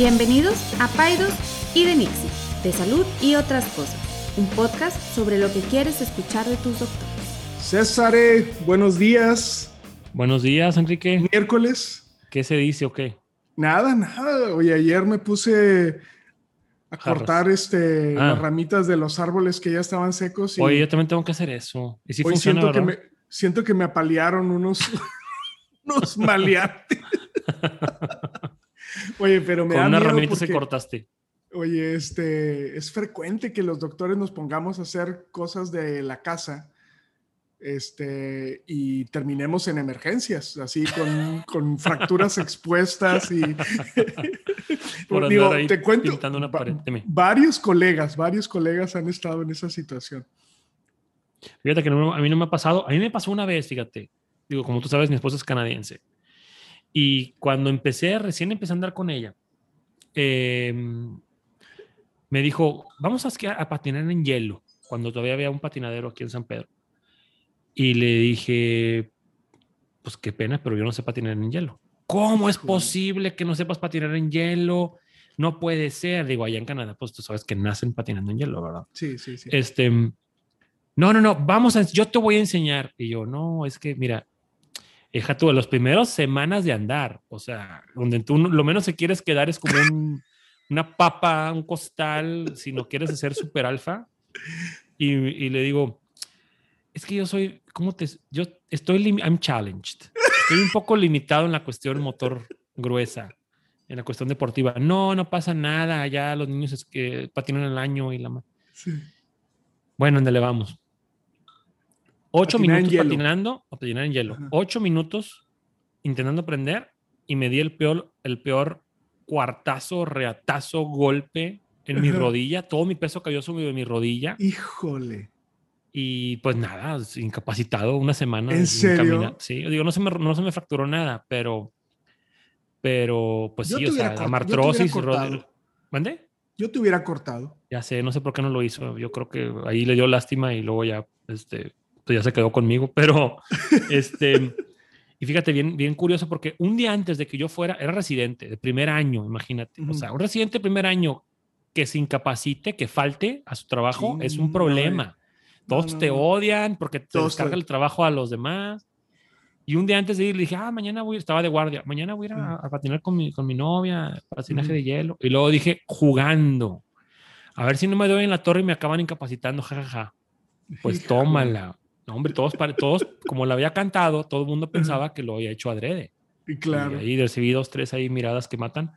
Bienvenidos a Paidos y de Nixie, de salud y otras cosas, un podcast sobre lo que quieres escuchar de tus doctores. César, buenos días. Buenos días, Enrique. Miércoles. ¿Qué se dice o qué? Nada, nada. Oye, ayer me puse a cortar este, Ah. las ramitas de los árboles que ya estaban secos. Y Oye, yo también tengo que hacer eso. Y si hoy funciona, siento, que me, siento que me apalearon unos, unos maleantes. Oye, pero me Con da una miedo ramita se cortaste. Oye, este, es frecuente que los doctores nos pongamos a hacer cosas de la casa este, y terminemos en emergencias, así con, con fracturas expuestas y... Por Digo, ahí te cuento, una pared. Varios colegas, varios colegas han estado en esa situación. Fíjate que no- a mí no me ha pasado. A mí me pasó una vez, fíjate. Digo, como tú sabes, mi esposa es canadiense. Y cuando empecé, recién empecé a andar con ella, eh, me dijo, vamos a, a patinar en hielo, cuando todavía había un patinadero aquí en San Pedro. Y le dije, pues qué pena, pero yo no sé patinar en hielo. ¿Cómo es posible que no sepas patinar en hielo? No puede ser. Digo, allá en Canadá, pues tú sabes que nacen patinando en hielo, ¿verdad? Sí, sí, sí. este, no, no, no, vamos a, yo te voy a enseñar. Y yo, no, es que, mira, hija tú, las primeras semanas de andar, o sea, donde tú lo menos que quieres quedar es como un- una papa, un costal, si no quieres ser super alfa. Y, y le digo, es que yo soy, ¿cómo te, yo estoy, I'm challenged. Estoy un poco limitado en la cuestión motor gruesa, en la cuestión deportiva. No, no pasa nada, ya los niños es que patinan el año y la... sí. bueno, ¿dónde le vamos? Ocho Patinar en minutos patinando o patinar en hielo. Ajá. Ocho minutos intentando aprender y me di el peor, el peor cuartazo, reatazo, golpe en mi rodilla. Todo mi peso cayó sobre mi rodilla Híjole. y pues nada, incapacitado una semana. ¿En serio? Sí, digo, no se, me, no se me fracturó nada, pero, pero pues Yo sí, o sea, cortado. rod- ¿Mande? Yo te hubiera cortado. Ya sé, no sé por qué no lo hizo. Yo creo que ahí le dio lástima y luego ya, este, ya se quedó conmigo. Pero, este, y fíjate, bien, bien curioso porque un día antes de que yo fuera, era residente de primer año, imagínate. Ujú. O sea, un residente de primer año que se incapacite, que falte a su trabajo, Sí, es un problema. no, Todos no, te no. odian porque te Todos descarga te- el trabajo a los demás. Y un día antes de ir le dije, ah, mañana voy, estaba de guardia, mañana voy a ir a, a patinar con mi, con mi novia, patinaje Ujú. de hielo. Y luego dije, jugando. A ver si no me doy en la torre y me acaban incapacitando, jajaja. Pues Híjole. tómala. No, hombre, todos, todos, como lo había cantado, todo el mundo pensaba que lo había hecho adrede. Y Y claro. ahí recibí dos, tres ahí miradas que matan.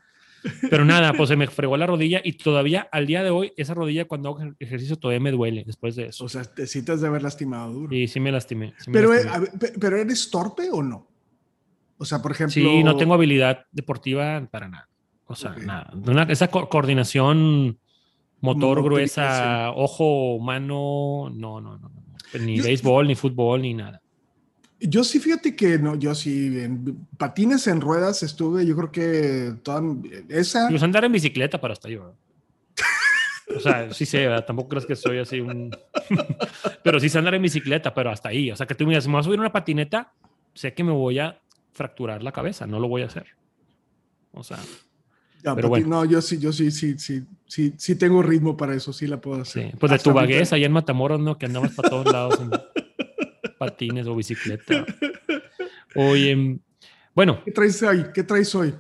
Pero nada, pues se me fregó la rodilla y todavía al día de hoy, esa rodilla cuando hago ej- ejercicio todavía me duele después de eso. O sea, te citas de haber lastimado duro. Y sí me lastimé. sí me pero, eh, lastimé. ver, pero ¿eres torpe o no? O sea, por ejemplo. Sí, no tengo habilidad deportiva para nada. O sea, nada. Una- esa co- coordinación motor Motriz, gruesa, ojo, mano, no, no, no. No. Ni Yo- béisbol, ni fútbol, ni nada. Yo sí, fíjate que no, yo sí, en patines en ruedas estuve, yo creo que toda esa. Pues andar en bicicleta, pero hasta yo. O sea, sí sé, ¿verdad? tampoco crees que soy así un... pero sí sé andar en bicicleta, pero hasta ahí. O sea, que tú miras, si me voy a subir una patineta, sé que me voy a fracturar la cabeza, no lo voy a hacer. O sea, Ya, pero bueno. No, yo sí, yo sí, sí, sí, sí, sí tengo ritmo para eso, sí la puedo hacer. sí. Pues de tu vaguez allá en Matamoros, ¿no? Que andabas para todos lados en patines o bicicleta. Oye, bueno, ¿Qué traes hoy? ¿Qué traes hoy?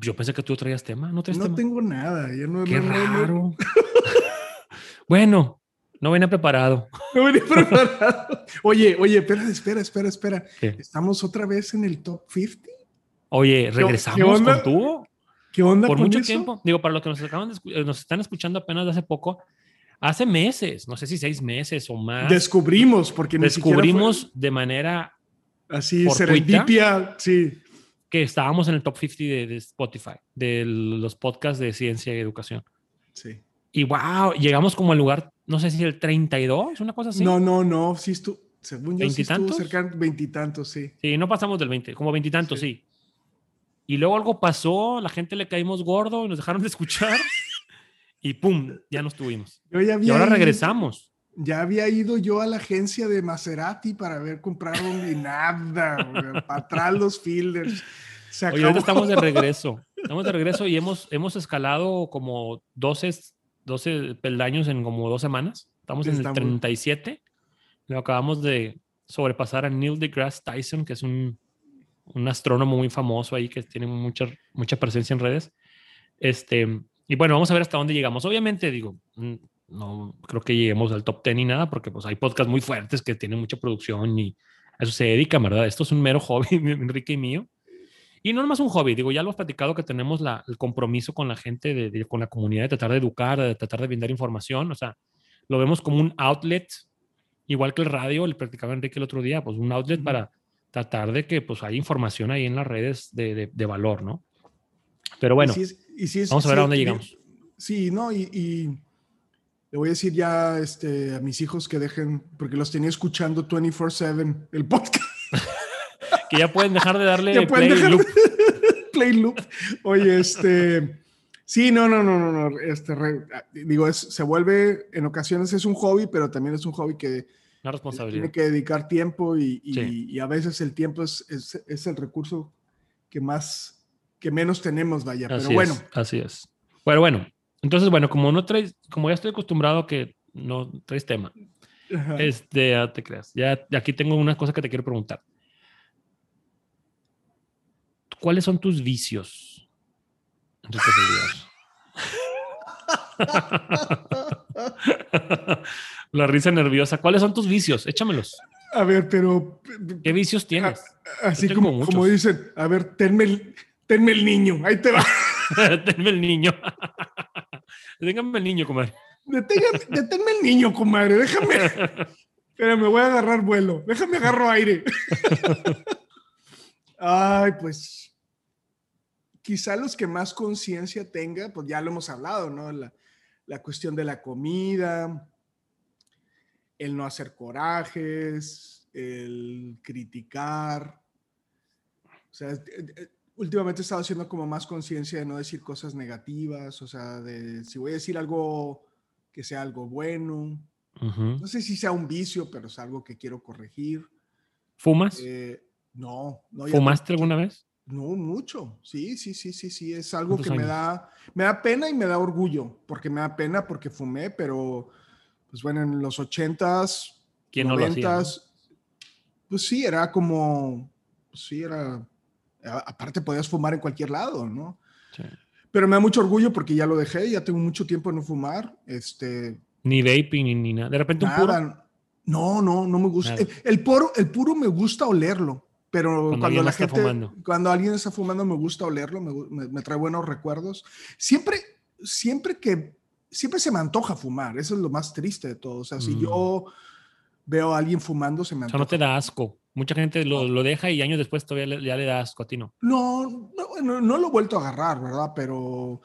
yo pensé que tú traías tema, ¿no traes No tema? tengo nada. Yo no, Qué no- no- no- raro. bueno, no venía preparado. no venía preparado. Oye, oye, espera, espera, espera, espera. ¿Qué? Estamos otra vez en el top 50. Oye, regresamos con tú ¿Qué onda por con mucho eso? tiempo. Digo, para los que nos acaban de eh, nos están escuchando apenas de hace poco, hace meses, no sé si seis meses o más, Descubrimos, porque siquiera fue- descubrimos de manera así serendipia, sí. que estábamos en el top 50 de, de Spotify, de los podcasts de ciencia y educación. Sí. Y wow, llegamos como al lugar, no sé si el 32, una cosa así. No, no, no, sí estuvo, según yo sí estuvo ¿Veintitantos? cerca de veintitantos, sí. Sí, no pasamos del 20, como veintitantos, Sí. sí. Y luego algo pasó, la gente le caímos gordo y nos dejaron de escuchar. y pum, ya nos tuvimos. Yo ya Y ahora ido- regresamos. Ya había ido yo a la agencia de Maserati para ver comprar un nada, para atrás los fielders. Se Oye, acabó. estamos de regreso. Estamos de regreso y hemos, hemos escalado como 12, 12 peldaños en como dos semanas. Estamos en el 37. Lo acabamos de sobrepasar a Neil deGrasse Tyson, que es un, un astrónomo muy famoso ahí que tiene mucha, mucha presencia en redes. Este, y bueno, vamos a ver hasta dónde llegamos. Obviamente, digo, no creo que lleguemos al top 10 ni nada, porque pues hay podcasts muy fuertes que tienen mucha producción y a eso se dedican, ¿verdad? Esto es un mero hobby, Enrique y mío. Y no nomás un hobby, digo, ya lo has platicado que tenemos la, el compromiso con la gente, de, con la comunidad, de tratar de educar, de tratar de brindar información, o sea, lo vemos como un outlet, igual que el radio, le practicaba Enrique el otro día, pues un outlet para tratar de que pues hay información ahí en las redes de, de, valor, ¿no? Pero bueno, vamos a ver a dónde llegamos. Sí, no, y, le voy a decir ya este, a mis hijos que dejen, porque los tenía escuchando 24/7 el podcast. que ya pueden dejar de darle play loop. play loop. Oye, este... Sí, no, no, no, no, no. Este, digo, se vuelve, en ocasiones es un hobby, pero también es un hobby que una responsabilidad. Tiene que dedicar tiempo y, y, a veces el tiempo es, es, es, el recurso que más, que menos tenemos, vaya. Pero bueno. así es. Bueno, bueno. Entonces, bueno, como no traes, como ya estoy acostumbrado a que no traes tema, este, ya te creas. Ya aquí tengo una cosa que te quiero preguntar. ¿Cuáles son tus vicios? Enrique La risa nerviosa. ¿Cuáles son tus vicios? Échamelos. A ver, pero. ¿Qué vicios tienes? así como, como dicen, a ver, tenme el, tenme el niño, ahí te va. tenme el niño. Déjame el niño, comadre. deténme el niño, comadre, déjame. Pero me voy a agarrar vuelo, déjame agarro aire. Ay, pues. Quizá los que más conciencia tenga, pues ya lo hemos hablado, ¿no? La, la cuestión de la comida, el no hacer corajes, el criticar. O sea, últimamente he estado haciendo como más conciencia de no decir cosas negativas, o sea, de si voy a decir algo que sea algo bueno. No sé si sea un vicio, pero es algo que quiero corregir. ¿Fumas? Eh, no, no. ¿Fumaste alguna vez? No, mucho. Sí, sí, sí, sí, sí. Es algo que me da, me da pena y me da orgullo, porque me da pena porque fumé, pero pues bueno, en los ochentas, noventas, pues sí, era como, pues sí, era, aparte podías fumar en cualquier lado, ¿no? Sí. Pero me da mucho orgullo porque ya lo dejé, ya tengo mucho tiempo de no fumar, este... Ni vaping, ni, nada. De repente un puro. No, no, no me gusta. El, puro, el puro me gusta olerlo, pero cuando, la gente, cuando alguien está fumando me gusta olerlo, me, me, trae buenos recuerdos. Siempre, siempre que siempre se me antoja fumar, eso es lo más triste de todo. O sea, si yo mm. veo a alguien fumando, se me antoja. O sea, no te da asco. Mucha gente lo, lo deja y años después todavía ya le da asco a ti, ¿no? No, no, no, lo he vuelto a agarrar, ¿verdad? Pero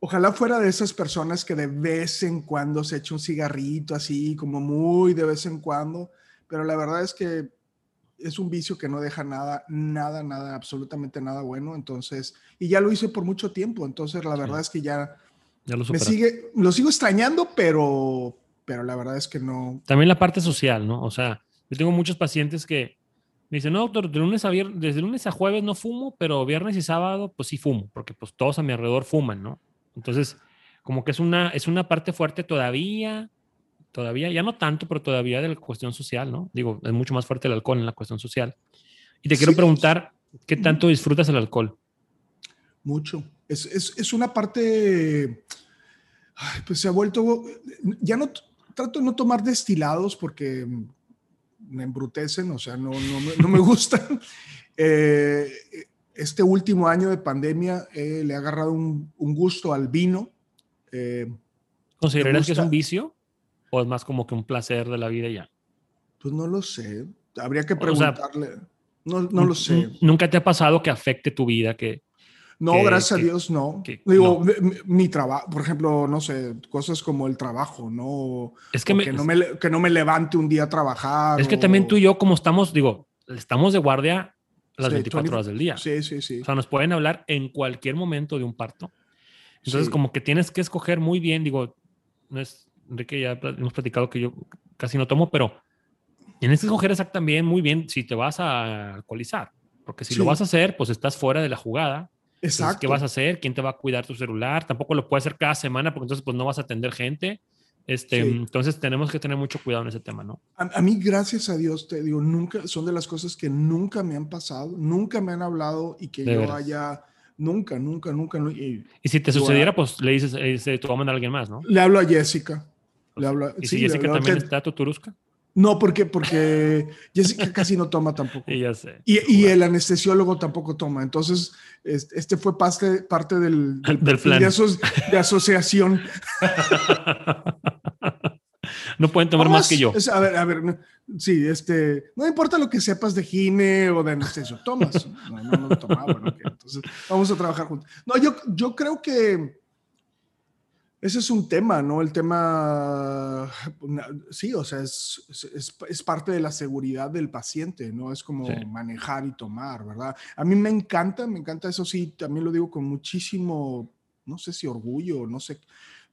ojalá fuera de esas personas que de vez en cuando se echa un cigarrito así, como muy de vez en cuando. Pero la verdad es que es un vicio que no deja nada, nada, nada, absolutamente nada bueno. Entonces, y ya lo hice por mucho tiempo. Entonces, la verdad es que ya lo me sigue, lo sigo extrañando, pero, pero la verdad es que no. También la parte social, ¿no? O sea, yo tengo muchos pacientes que me dicen, no, doctor, de lunes a viernes, desde lunes a jueves no fumo, pero viernes y sábado, pues sí fumo, porque pues todos a mi alrededor fuman, ¿no? Entonces, como que es una, es una parte fuerte todavía, todavía, ya no tanto, pero todavía de la cuestión social, ¿no? Digo, es mucho más fuerte el alcohol en la cuestión social. Y te quiero preguntar, ¿qué tanto disfrutas el alcohol? Mucho. Es, es, es una parte, pues se ha vuelto, ya no, trato de no tomar destilados porque me embrutecen, o sea, no, no, no me gustan. Eh, este último año de pandemia eh, le ha agarrado un, un, gusto al vino. Eh, ¿Consideras que es un vicio o es más como que un placer de la vida ya? Pues no lo sé. Habría que preguntarle. no, no lo sé. ¿Nunca te ha pasado que afecte tu vida, que, no, gracias a Dios, no. Digo, Mi, trabajo, por ejemplo, no sé, cosas como el trabajo, ¿no? Es que, no me, que no me levante un día a trabajar. Es que también tú y yo, como estamos, digo, estamos de guardia las 24 horas del día. Sí, sí, sí. O sea, nos pueden hablar en cualquier momento de un parto. Entonces, como que tienes que escoger muy bien, digo, no es, Enrique, ya hemos platicado que yo casi no tomo, pero tienes que escoger exactamente muy bien si te vas a alcoholizar. Porque si lo vas a hacer, pues estás fuera de la jugada Exacto. ¿Qué vas a hacer? ¿Quién te va a cuidar tu celular? Tampoco lo puedes hacer cada semana porque entonces pues no vas a atender gente. Este, Sí. Entonces tenemos que tener mucho cuidado en ese tema, ¿no? A, a mí, gracias a Dios, te digo, nunca, son de las cosas que nunca me han pasado, nunca me han hablado y que De yo veras. haya, nunca, nunca, nunca, nu- y Y si te sucediera, pues le dices, eh, te va a mandar a alguien más, ¿no? le hablo a Jessica. Le hablo, Y si Jessica también que- está tuturusca. No, porque, porque Jessica casi no toma tampoco. Y ya sé. Y, y el anestesiólogo tampoco toma. Entonces, este, fue parte, parte del, Del plan. De, aso- de asociación. no pueden tomar más que yo. Es- a ver, a ver, no- sí, este, no importa lo que sepas de gine o de anestesio, tomas. No, no, no tomaba, bueno, ok, entonces vamos a trabajar juntos. No, yo, yo creo que ese es un tema, ¿no? El tema, sí, o sea, es, es, es- parte de la seguridad del paciente, ¿no? Es como Sí. manejar y tomar, ¿verdad? A mí me encanta, me encanta eso, sí, también lo digo con muchísimo, no sé si orgullo, no sé,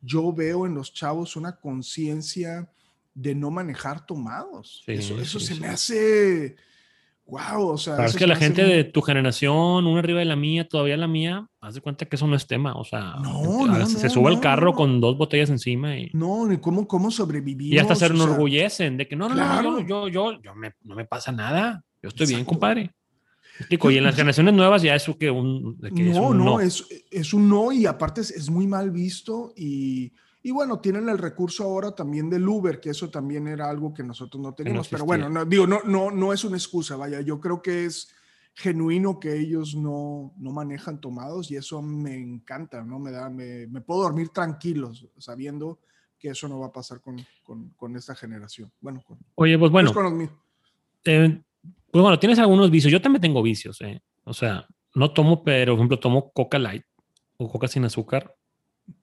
yo veo en los chavos una conciencia de no manejar tomados. Sí, eso eso sí, se me hace, wow, o sea. Claro, es que se la gente de tu generación, una arriba de la mía, todavía la mía, haz de cuenta que eso no es tema. O sea, No, no, se no, sube al no, carro no. con dos botellas encima y, No, ni cómo, cómo sobrevivimos. y hasta se o sea, enorgullecen de que no, no, Claro. no, yo, yo, yo, yo me- no me pasa nada. Yo estoy bien, Exacto. compadre. ¿Me explico? Y en las generaciones nuevas ya eso que un, que es No, un no, Es, es un no y aparte es, es muy mal visto y, y bueno, tienen el recurso ahora también del Uber, que eso también era algo que nosotros no teníamos, pero existía. bueno, no, digo, no, no, no es una excusa, vaya, yo creo que es genuino que ellos no, no manejan tomados y eso me encanta, ¿no? Me da, me, me puedo dormir tranquilos sabiendo que eso no va a pasar con, con, con esta generación. Bueno, con, Oye, pues bueno, pues los míos. eh, pues bueno, tienes algunos vicios. Yo también tengo vicios, ¿eh? O sea, no tomo, pero por ejemplo, tomo Coca Light o Coca sin azúcar.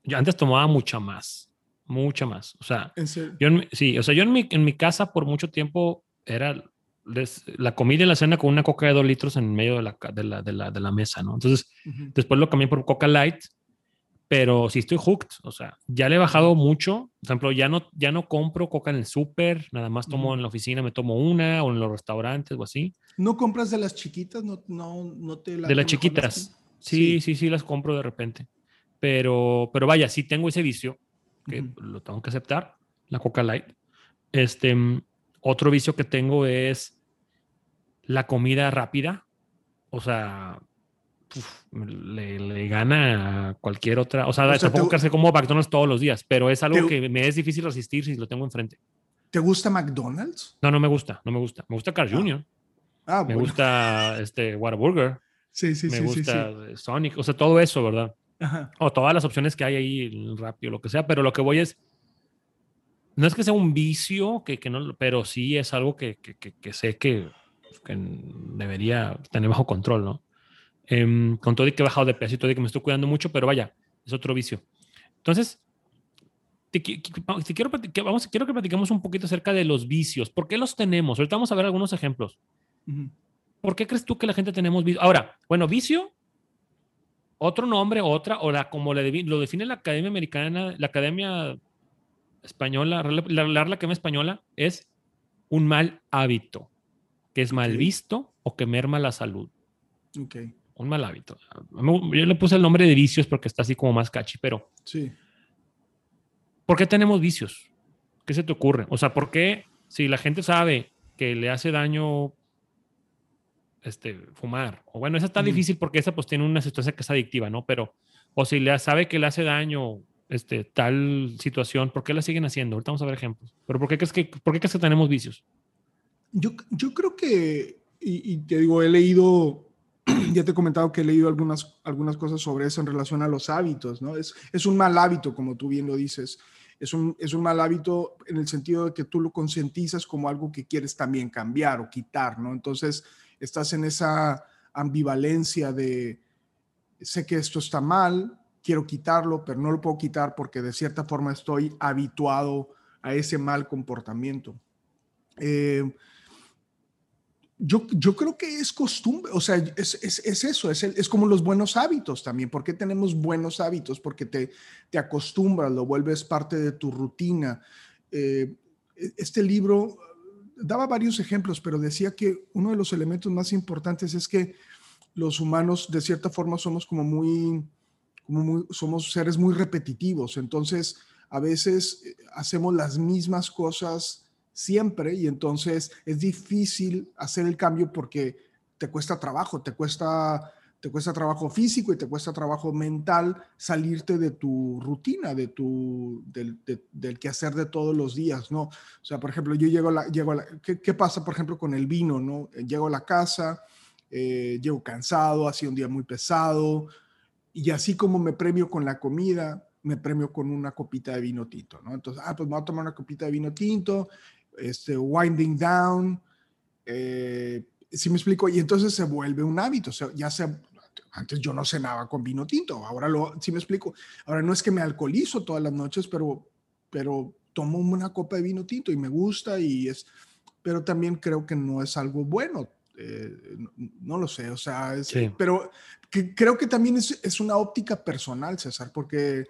Yo antes tomaba mucha más, mucha más. O sea, En serio. yo en sí, o sea, yo en mi, en mi casa por mucho tiempo era les- la comida y la cena con una Coca de dos litros en medio de la, de la, de la, de la mesa, ¿no? Entonces, Ujú. después lo cambié por Coca Light, pero sí estoy hooked, o sea, ya le he bajado mucho. Por ejemplo, ya no, ya no compro Coca en el súper, nada más tomo Ujú. en la oficina, me tomo una o en los restaurantes o así. ¿No compras de las chiquitas? ¿No, no, no te De late las chiquitas. chiquitas? Sí, sí, sí, las compro de repente. Pero, pero vaya, sí tengo ese vicio que lo tengo que aceptar, la Coca Light. Este, otro vicio que tengo es la comida rápida. O sea, uf, le, le gana a cualquier otra. O sea, O sea, tampoco te- que hace como McDonald's todos los días, pero es algo te- que me es difícil resistir si lo tengo enfrente. ¿Te gusta McDonald's? No, no me gusta, no me gusta. Me gusta Carl Ah, Jr., Ah, me bueno. gusta este Whataburger, Sí, sí, me sí, sí, gusta sí. eh, Sonic, o sea, todo eso, ¿verdad? Ajá. o todas las opciones que hay ahí, el Rappi o lo que sea, pero lo que voy es, no es que sea un vicio, que, que no, pero sí es algo que, que, que- sé que, que debería tener bajo control, ¿no? Em, con todo y que he bajado de peso y todo y que me estoy cuidando mucho, pero vaya, es otro vicio. Entonces, te, te quiero, vamos, quiero que platiquemos un poquito acerca de los vicios. ¿Por qué los tenemos? Ahorita vamos a ver algunos ejemplos. ¿Por qué crees tú que la gente tenemos vicio? Ahora, bueno, vicio, otro nombre, otra, o la, como le lo define la Academia Americana, la Academia Española, la, la, la Academia Española, es un mal hábito, que es mal Ok. visto o que merma la salud. Ok, Un mal hábito. Yo le puse el nombre de vicios porque está así como más catchy, pero sí. ¿por qué tenemos vicios? ¿Qué se te ocurre? O sea, ¿por qué si la gente sabe que le hace daño este, fumar? O bueno, esa está Ujú. difícil porque esa pues tiene una situación que es adictiva, ¿no? Pero, o si le sabe que le hace daño este, tal situación, ¿por qué la siguen haciendo? Ahorita vamos a ver ejemplos. Pero ¿por qué crees que, por qué crees que tenemos vicios? Yo, yo creo que, y, y te digo, he leído, ya te he comentado que he leído algunas, algunas cosas sobre eso en relación a los hábitos, ¿no? Es, es un mal hábito, como tú bien lo dices. Es un, es un mal hábito en el sentido de que tú lo concientizas como algo que quieres también cambiar o quitar, ¿no? Entonces, estás en esa ambivalencia de, sé que esto está mal, quiero quitarlo, pero no lo puedo quitar porque de cierta forma estoy habituado a ese mal comportamiento. Eh, yo, yo creo que es costumbre, o sea, es, es, es eso, es, el- es como los buenos hábitos también. ¿Por qué tenemos buenos hábitos? Porque te, te acostumbras, lo vuelves parte de tu rutina. Eh, este libro daba varios ejemplos, pero decía que uno de los elementos más importantes es que los humanos de cierta forma somos como muy, como muy, somos seres muy repetitivos, entonces a veces eh, hacemos las mismas cosas siempre y entonces es difícil hacer el cambio porque te cuesta trabajo, te cuesta, te cuesta trabajo físico y te cuesta trabajo mental salirte de tu rutina, de tu, del, del quehacer de todos los días, ¿no? O sea, por ejemplo, yo llego a la, llego a la ¿qué, ¿qué, pasa, por ejemplo, con el vino, ¿no? Llego a la casa, eh, llego cansado, ha sido un día muy pesado, y así como me premio con la comida, me premio con una copita de vino tinto, ¿no? Entonces, ah, pues me voy a tomar una copita de vino tinto, este, winding down, eh, si me explico? Y entonces se vuelve un hábito, o sea, ya se, antes yo no cenaba con vino tinto, ahora lo, si me explico? Ahora no es que me alcoholizo todas las noches, pero, pero tomo una copa de vino tinto y me gusta y es, pero también creo que no es algo bueno, eh, no, lo sé, o sea, pero que, creo que también es, es, una óptica personal, César, porque,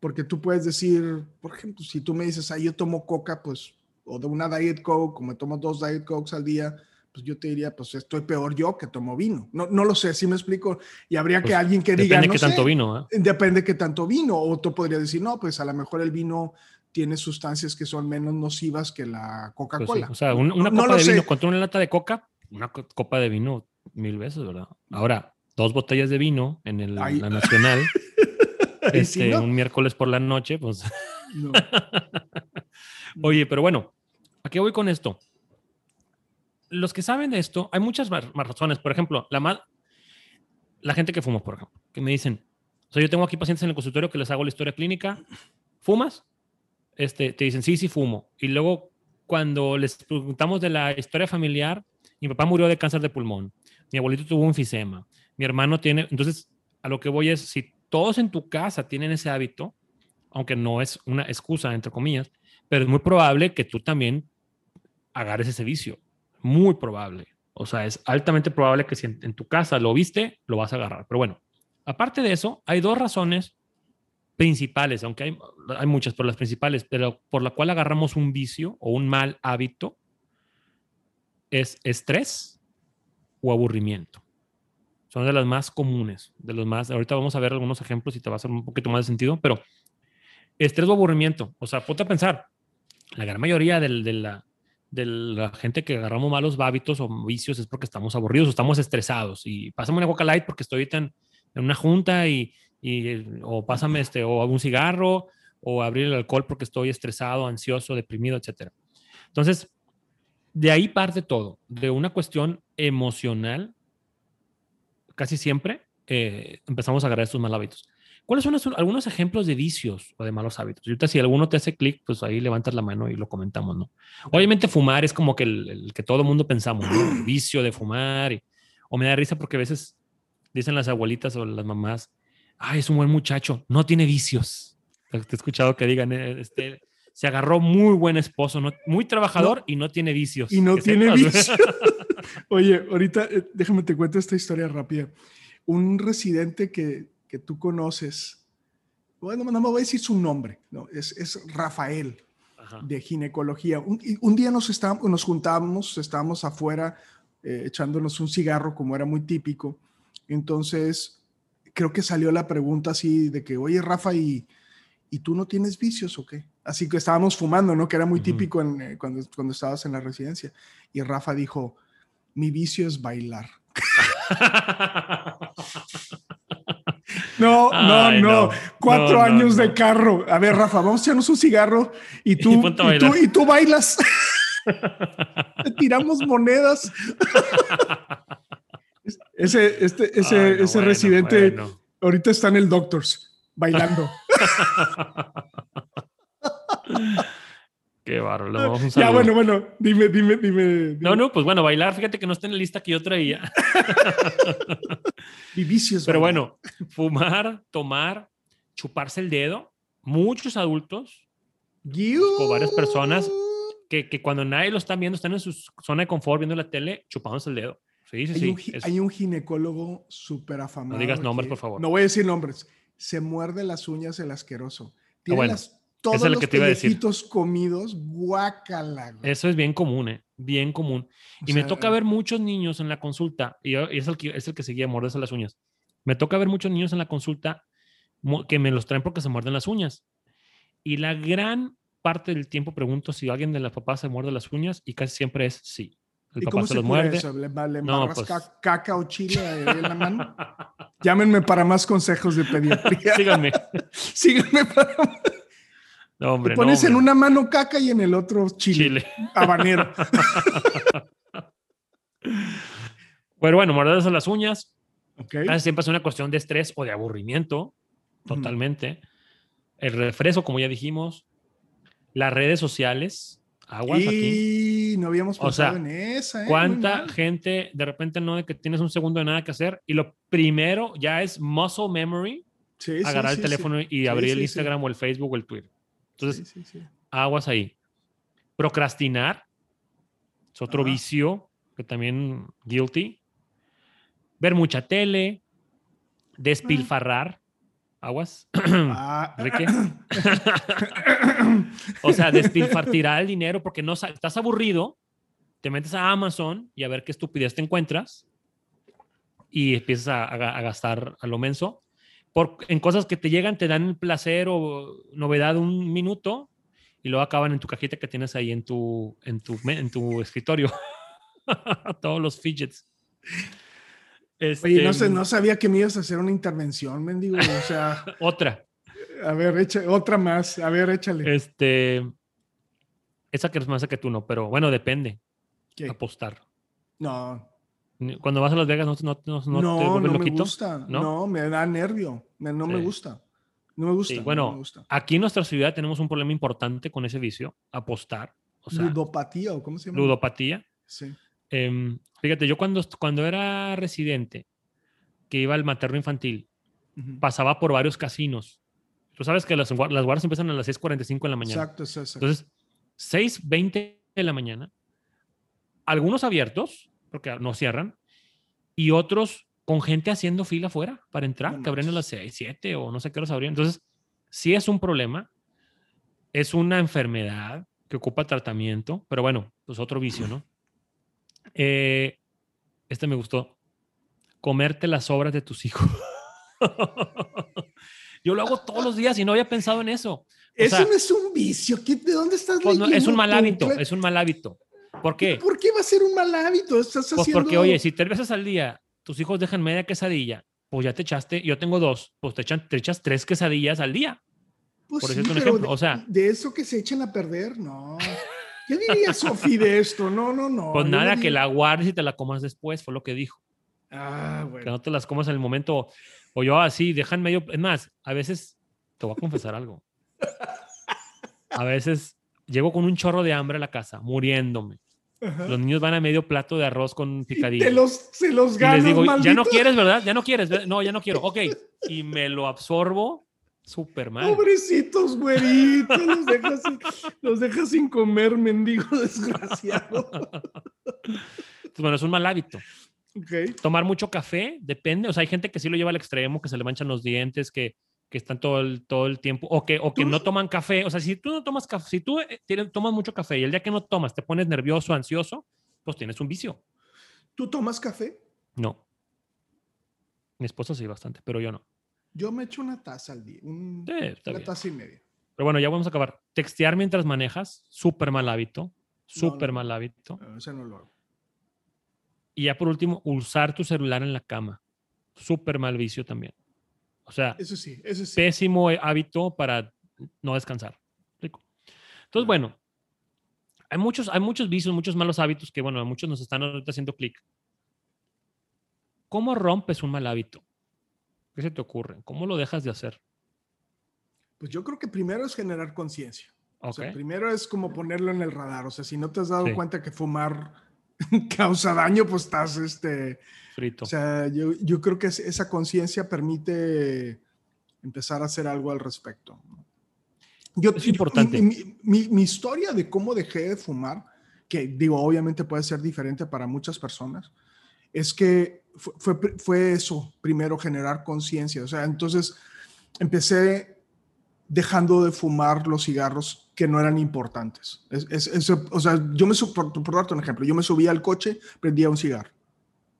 porque tú puedes decir, por ejemplo, si tú me dices, ah, yo tomo coca, pues, o de una Diet Coke, como tomo dos Diet Cokes al día, pues yo te diría, pues estoy peor yo que tomo vino. No, no lo sé, si me explico. Y habría que pues, alguien que diga. Depende que tanto vino. ¿eh? Depende que tanto vino. O tú podrías decir, no, pues a lo mejor el vino tiene sustancias que son menos nocivas que la pues Coca-Cola. o sea, una, copa de vino contra una lata de coca, una copa de vino mil veces, ¿verdad? Ahora, dos botellas de vino en el, la nacional, este, un miércoles por la noche, pues. Oye, pero bueno, ¿a qué voy con esto? Los que saben de esto, hay muchas más, razones. Por ejemplo, la, la gente que fuma, por ejemplo, que me dicen, o sea, yo tengo aquí pacientes en el consultorio que les hago la historia clínica, ¿fumas? Este, te dicen, sí, sí fumo. Y luego, cuando les preguntamos de la historia familiar, mi papá murió de cáncer de pulmón, mi abuelito tuvo un enfisema, mi hermano tiene, entonces, a lo que voy es, si todos en tu casa tienen ese hábito, aunque no es una excusa, entre comillas, pero es muy probable que tú también agarres ese vicio muy probable. O sea, es altamente probable que si en, tu casa lo viste, lo vas a agarrar. Pero bueno, aparte de eso, hay dos razones principales, aunque hay, hay muchas, pero las principales, pero por la cual agarramos un vicio o un mal hábito, es estrés o aburrimiento. Son de las más comunes, de los más, ahorita vamos a ver algunos ejemplos y te va a hacer un poquito más de sentido, pero estrés o aburrimiento, o sea, ponte a pensar, la gran mayoría del, de la, de la gente que agarramos malos hábitos o vicios es porque estamos aburridos o estamos estresados. Y pásame una Coca Light porque estoy en, en una junta y, y, o pásame este, o un cigarro o abrir el alcohol porque estoy estresado, ansioso, deprimido, etc. Entonces, de ahí parte todo, de una cuestión emocional, casi siempre eh, empezamos a agarrar estos malos hábitos. ¿Cuáles son algunos ejemplos de vicios o de malos hábitos? Y ahorita si alguno te hace clic, pues ahí levantas la mano y lo comentamos, ¿no? Obviamente fumar es como que el, que todo mundo pensamos, ¿no? El vicio de fumar. Y, o me da risa porque a veces dicen las abuelitas o las mamás, ay, es un buen muchacho, no tiene vicios. Te he escuchado que digan, eh, este, se agarró muy buen esposo, ¿no? muy trabajador y no tiene vicios. Y no tiene vicios. Oye, ahorita eh, déjame te cuento esta historia rápida. Un residente que que tú conoces, bueno, no me voy a decir su nombre, no, es, es Rafael de ginecología. Un, un día nos, estábamos, nos juntamos, estábamos afuera eh, echándonos un cigarro como era muy típico. Entonces, creo que salió la pregunta así de que, oye, Rafa, ¿y, ¿y tú no tienes vicios o qué? Así que estábamos fumando, ¿no? Que era muy típico en, eh, cuando, cuando estabas en la residencia. Y Rafa dijo, mi vicio es bailar. No, no, no, Cuatro años de carro. A ver, Rafa, vamos a echarnos un cigarro y tú, y, tú, y tú bailas. tiramos monedas. ese, este, ese, ese residente ahorita está en el Doctors bailando. Qué barro, Ya, bueno, bueno, dime, dime, dime, No, no, pues bueno, bailar, fíjate que no está en la lista que yo traía. y vicios. Pero bueno, fumar, tomar, chuparse el dedo. Muchos adultos, con varias personas, que, que, cuando nadie lo está viendo, están en su zona de confort viendo la tele, chupándose el dedo. Sí, sí, hay, sí, un, hay un ginecólogo súper afamado. No digas nombres, por favor. No voy a decir nombres. Se muerde las uñas el asqueroso. Ah, Tiene bueno. las todos es el que te iba a decir. comidos, guácala. Eso es bien común, ¿eh? bien común. y me toca ver muchos niños en la consulta, y, es, el que, es el que seguía morderse las uñas. Me toca ver muchos niños en la consulta que me los traen porque se muerden las uñas. Y la gran parte del tiempo pregunto si alguien de las papás se muerde las uñas y casi siempre es sí. El papá se, los muerde. Eso? ¿Le, no, pues... caca o chile en la mano? Llámenme para más consejos de pediatría. Síganme. Síganme para no, hombre, Te pones en una mano caca y en el otro chile. chile. Habanero. Pero bueno, morderse las uñas. Okay. siempre es una cuestión de estrés o de aburrimiento. Totalmente. El refresco, como ya dijimos. Las redes sociales. Aguas y aquí. no habíamos pensado en esa. ¿eh? ¿Cuánta gente de repente no de que tienes un segundo de nada que hacer? Y lo primero ya es muscle memory. Sí, agarrar el teléfono y abrir el Instagram o el Facebook o el Twitter. Entonces, aguas ahí. Procrastinar es otro vicio que también guilty. Ver mucha tele, despilfarrar. Aguas. Ah. o sea, despilfarrar, el dinero porque no estás aburrido, te metes a Amazon y a ver qué estupidez te encuentras y empiezas a, a gastar a lo menso en cosas que te llegan, te dan placer o novedad un minuto y luego acaban en tu cajita que tienes ahí en tu, en tu, en tu escritorio. Todos los fidgets. Oye, no, sé, este, no sabía que me ibas a hacer una intervención, mendigo. O sea. otra. A ver, echa, otra más. A ver, échale. Este. Esa que es más que tú no, pero bueno, depende. ¿Qué? Apostar. No, cuando vas a Las Vegas, ¿no, no, no, no, no me gusta. ¿No? me da nervio. no me gusta. No me gusta. bueno, aquí en nuestra ciudad tenemos un problema importante con ese vicio, apostar. O sea, ludopatía o cómo se llama? Ludopatía. Sí. Em, fíjate, yo cuando, cuando era residente, que iba al materno infantil, pasaba por varios casinos. Tú sabes que las, las guardas empiezan a las 6:45 de la mañana. Exacto, exacto. Entonces, 6:20 de la mañana, algunos abiertos, porque no cierran, y otros con gente haciendo fila afuera para entrar, que abren a las 6, 7 o no sé qué los abrían. Entonces, sí es un problema, es una enfermedad que ocupa tratamiento, pero bueno, pues otro vicio, ¿no? Eh, este me gustó. Comerte las obras de tus hijos. Yo lo hago todos los días y no había pensado en eso. eso no es un vicio. ¿De dónde estás pues Es un mal hábito, es un mal hábito. ¿Por qué? ¿Por qué va a ser un mal hábito? Estás pues porque, oye, si tres veces al día tus hijos dejan media quesadilla, pues ya te echaste, yo tengo dos, pues te, echan, te echas tres quesadillas al día. Pues Por sí, un ejemplo. De, o sea, de eso que se echan a perder, no. ¿Qué diría Sofi de esto? No, no, no. Pues nada, que la guardes y te la comas después, fue lo que dijo. Ah, bueno. Que no te las comas en el momento. O yo así, dejan medio. Es más, a veces, te voy a confesar algo. A veces llego con un chorro de hambre a la casa, muriéndome. Los niños van a medio plato de arroz con picadillo. los, se los ganan, les digo, ya no quieres, ¿verdad? Ya no quieres. No, ya no quiero. Ok. Y me lo absorbo súper mal. Pobrecitos, güeritos. Los dejas, sin, los dejas sin comer, mendigo desgraciado. Entonces, bueno, es un mal hábito. Okay. Tomar mucho café, depende. O sea, hay gente que sí lo lleva al extremo, que se le manchan los dientes, que que están todo el, todo el tiempo, o que, o que no toman café. O sea, si tú no tomas café, si tú eh, tomas mucho café y el día que no tomas te pones nervioso, ansioso, pues tienes un vicio. ¿Tú tomas café? No. Mi esposa sí bastante, pero yo no. Yo me echo una taza al día, una taza y media. Pero bueno, ya vamos a acabar. Textear mientras manejas, súper mal hábito, súper mal hábito. Ese no lo hago. Y ya por último, usar tu celular en la cama, súper mal vicio también. O sea, eso sí, eso sí. pésimo hábito para no descansar. Entonces, bueno, hay muchos, hay muchos vicios, muchos malos hábitos que, bueno, a muchos nos están ahorita haciendo clic. ¿Cómo rompes un mal hábito? ¿Qué se te ocurre? ¿Cómo lo dejas de hacer? Pues yo creo que primero es generar conciencia. O sea, primero es como ponerlo en el radar. O sea, si no te has dado cuenta que fumar causa daño, pues estás este, frito. O sea, yo, yo creo que esa conciencia permite empezar a hacer algo al respecto. Yo, es importante. mi, mi, historia de cómo dejé de fumar, que digo, obviamente puede ser diferente para muchas personas, es que fue, fue, fue eso, primero generar conciencia. O sea, entonces empecé dejando de fumar los cigarros que no eran importantes. Es, es- es- o sea, yo me, por, por darte un ejemplo, yo me subía al coche, prendía un cigarro,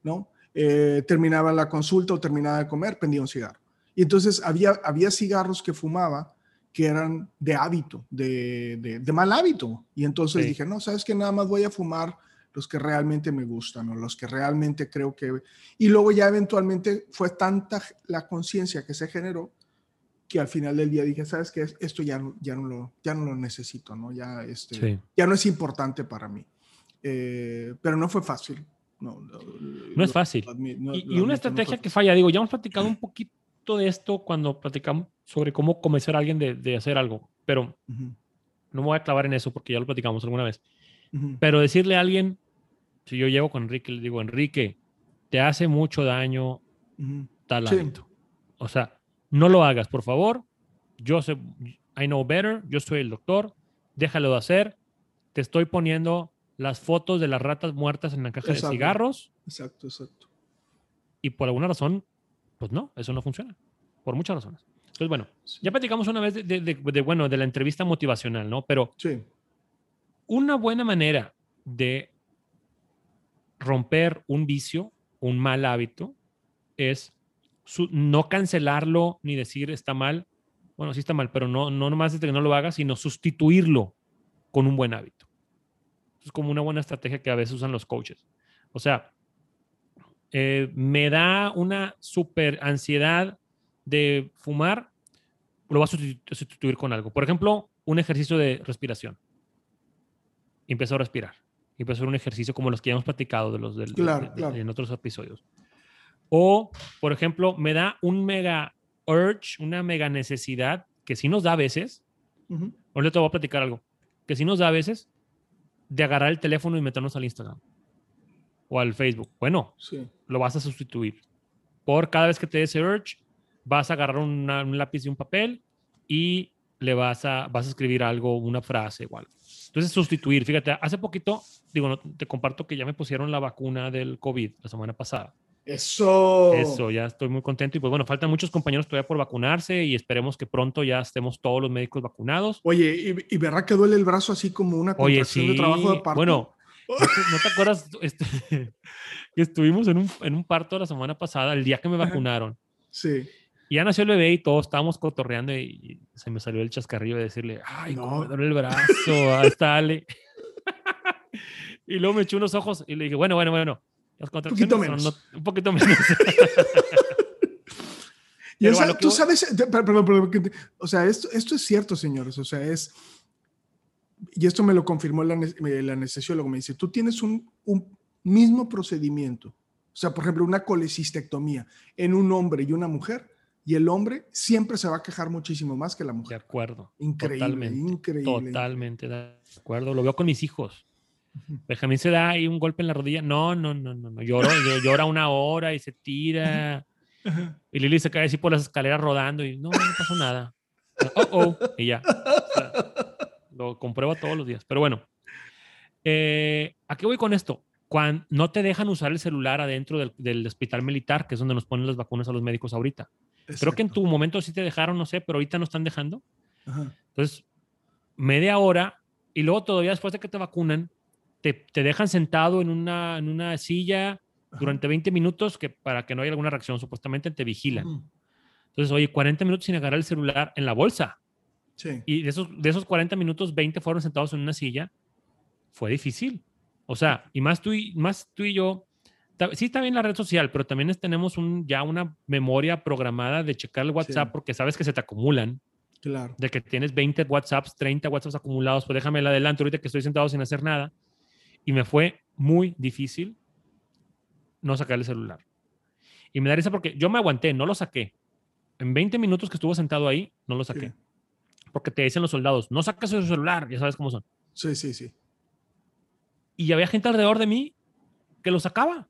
¿no? Eh, terminaba la consulta o terminaba de comer, prendía un cigarro. Y entonces había, había cigarros que fumaba que eran de hábito, de, de, de mal hábito. Y entonces Sí. dije, no, sabes que nada más voy a fumar los que realmente me gustan o los que realmente creo que... Y luego ya eventualmente fue tanta la conciencia que se generó que al final del día dije, sabes que esto ya, ya, no, lo, ya no lo necesito, ¿no? Ya, este, Sí. ya no es importante para mí. Eh, pero no fue fácil. No, no, No es fácil. lo admi- no- Y, y una estrategia que falla, digo, ya hemos platicado un poquito de esto cuando platicamos sobre cómo convencer a alguien de, de hacer algo, pero Ujú, no me voy a clavar en eso porque ya lo platicamos alguna vez. ujú. Pero decirle a alguien, si yo llego con Enrique, le digo, Enrique, te hace mucho daño Ujú. tal Sí. O sea, no lo hagas, por favor. Yo sé, I know better, yo soy el doctor, déjalo de hacer. Te estoy poniendo las fotos de las ratas muertas en la caja Exacto. de cigarros Exacto, exacto. y por alguna razón, pues no, eso no funciona. Por muchas razones. Entonces, bueno, Sí. ya platicamos una vez de, de- de- de, bueno, de la entrevista motivacional, ¿no? Pero Sí. una buena manera de romper un vicio, un mal hábito, es su- no cancelarlo ni decir está mal. Bueno, sí está mal, pero no, no nomás de que no lo hagas, sino sustituirlo con un buen hábito. Es como una buena estrategia que a veces usan los coaches. O sea, eh, me da una super ansiedad de fumar, lo vas a sustitu- sustituir con algo. Por ejemplo, un ejercicio de respiración. Empiezo a respirar. Empiezo a hacer un ejercicio como los que ya hemos platicado de los del- Claro, de- claro. en otros episodios. O, por ejemplo, me da un mega urge, una mega necesidad que sí nos da a veces. Ujú. Ahorita te voy a platicar algo. Que sí nos da a veces de agarrar el teléfono y meternos al Instagram o al Facebook. Bueno, Sí. lo vas a sustituir. Por cada vez que te dé ese urge, vas a agarrar una- un lápiz y un papel y le vas a, vas a escribir algo, una frase o algo. Entonces, sustituir. Fíjate, hace poquito, digo, no, te comparto que ya me pusieron la vacuna del COVID la semana pasada. Eso. Eso, ya estoy muy contento. Y pues bueno, faltan muchos compañeros todavía por vacunarse y esperemos que pronto ya estemos todos los médicos vacunados. Oye, ¿y, y verdad que duele el brazo así como una Oye, sí. de trabajo de parto? Bueno, ¿no te, no acuerdas este, que estuvimos en un, en un parto la semana pasada, el día que me vacunaron? Sí. Y ya nació el bebé y todos estábamos cotorreando y se me salió el chascarrillo de decirle, ay, cómo me No. duele el brazo, ahí está Ale. y luego me eché unos ojos y le dije, bueno, bueno, bueno. Las contracciones poquito son menos. no- un poquito menos. Y esa- tú sabes, de- per- perdón, perdón, o sea, esto, esto es cierto, señores, o sea, es, y esto me lo confirmó el, el anestesiólogo, me dice, tú tienes un, un mismo procedimiento, o sea, por ejemplo, una colecistectomía en un hombre y una mujer, y el hombre siempre se va a quejar muchísimo más que la de mujer. acuerdo. Increíble, totalmente, increíble. Totalmente de acuerdo. Lo veo con mis hijos. Benjamín se da ahí un golpe en la rodilla. No, no, no, no, no. Lloro, llora una hora y se tira. Ajá. Y Lili se cae así por las escaleras rodando y no, no pasó nada. Oh, oh, y ya. O sea, lo compruebo todos los días. Pero bueno, eh, ¿a qué voy con esto? Cuando no te dejan usar el celular adentro del, del hospital militar, que es donde nos ponen las vacunas a los médicos ahorita. Creo que en Exacto. tu momento sí te dejaron, no sé, pero ahorita no están dejando. Ajá. Entonces, media hora y luego todavía después de que te vacunan, te, te dejan sentado en una, en una silla durante 20 minutos que para que no haya alguna reacción, supuestamente te vigilan. Entonces, oye, 40 minutos sin agarrar el celular en la bolsa. Sí. Y de esos, de esos 40 minutos, 20 fueron sentados en una silla. Fue difícil. O sea, y más tú y, más tú y yo, sí está bien la red social, pero también tenemos un, ya una memoria programada de checar el WhatsApp Sí. porque sabes que se te acumulan Claro. de que tienes 20 WhatsApps, 30 WhatsApps acumulados, pues déjame el adelanto ahorita que estoy sentado sin hacer nada. Y me fue muy difícil no sacar el celular. Y me da risa porque yo me aguanté, no lo saqué. En 20 minutos que estuvo sentado ahí, no lo saqué. Sí. Porque te dicen los soldados, no sacas el celular, ya sabes cómo son. Sí, sí, sí. Y había gente alrededor de mí que lo sacaba.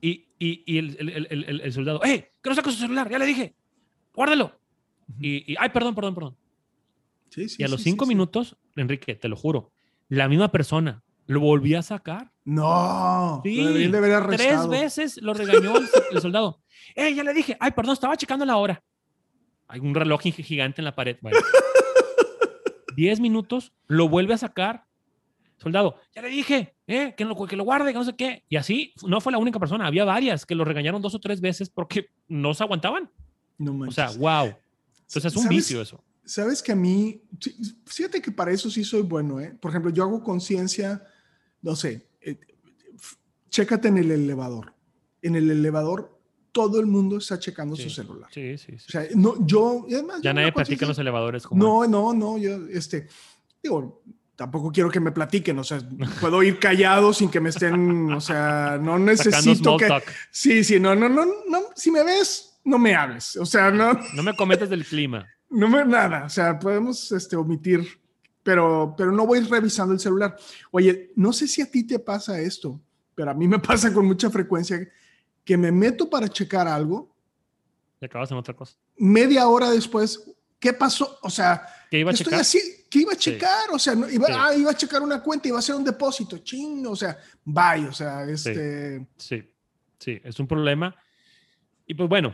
Y, y, y el, el, el, el- soldado, ¡eh! Que no sacas su celular, ya le dije, guárdalo. Ujú. Y, y, ay, perdón, perdón, perdón. Sí, sí, Y a sí, los sí, cinco sí. minutos, Enrique, te lo juro, la misma persona lo volví a sacar. No. Sí, deberían de haber tres veces lo regañó el, el soldado. ¡Eh, ya le dije! ¡Ay, perdón, estaba checando la hora! Hay un reloj gi- gigante en la pared. 10 minutos, lo vuelve a sacar. Soldado, ya le dije, eh, que, lo, que lo guarde, que no sé qué. Y así no fue la única persona, había varias que lo regañaron dos o tres veces porque no se aguantaban. No O sea, wow. Entonces es un ¿Sabes? vicio eso. Sabes que a mí, fíjate que para eso sí soy bueno, ¿eh? Por ejemplo, yo hago conciencia, no sé, eh, chécate en el elevador. En el elevador todo el mundo está checando Sí. su celular. Sí, sí, sí. O sea, no, yo, además, ya yo nadie platica en los elevadores como No, no, no, yo, este, digo, tampoco quiero que me platiquen, o sea, puedo ir callado sin que me estén, o sea, no necesito que, talk. sí, sí, no, no, no, no, si me ves, no me hables, o sea, no, No me cometas del clima. no me, nada, o sea, podemos, este, omitir, pero, pero no voy revisando el celular. Oye, no sé si a ti te pasa esto, pero a mí me pasa con mucha frecuencia que me meto para checar algo, Y acabas en otra cosa. media hora después, ¿qué pasó? O sea, ¿Qué iba a ¿Qué estoy checar? así? ¿Qué iba a Sí. checar? O sea, no, iba, Sí. ah, iba a checar una cuenta, iba a hacer un depósito, ching, o sea, bye, o sea, este, Sí, sí, es un problema. Y pues bueno,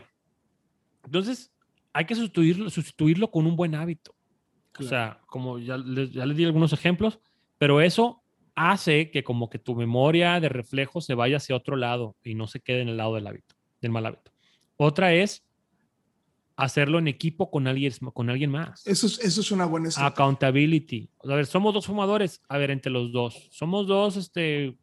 entonces hay que sustituirlo, sustituirlo con un buen hábito. O Claro. sea, como ya les, ya les di algunos ejemplos, pero eso hace que como que tu memoria de reflejo se vaya hacia otro lado y no se quede en el lado del hábito, del mal hábito. Otra es hacerlo en equipo con alguien, con alguien más. eso es, eso es una buena estrategia. Accountability. A ver, somos dos fumadores. A ver, entre los dos. Somos dos, este,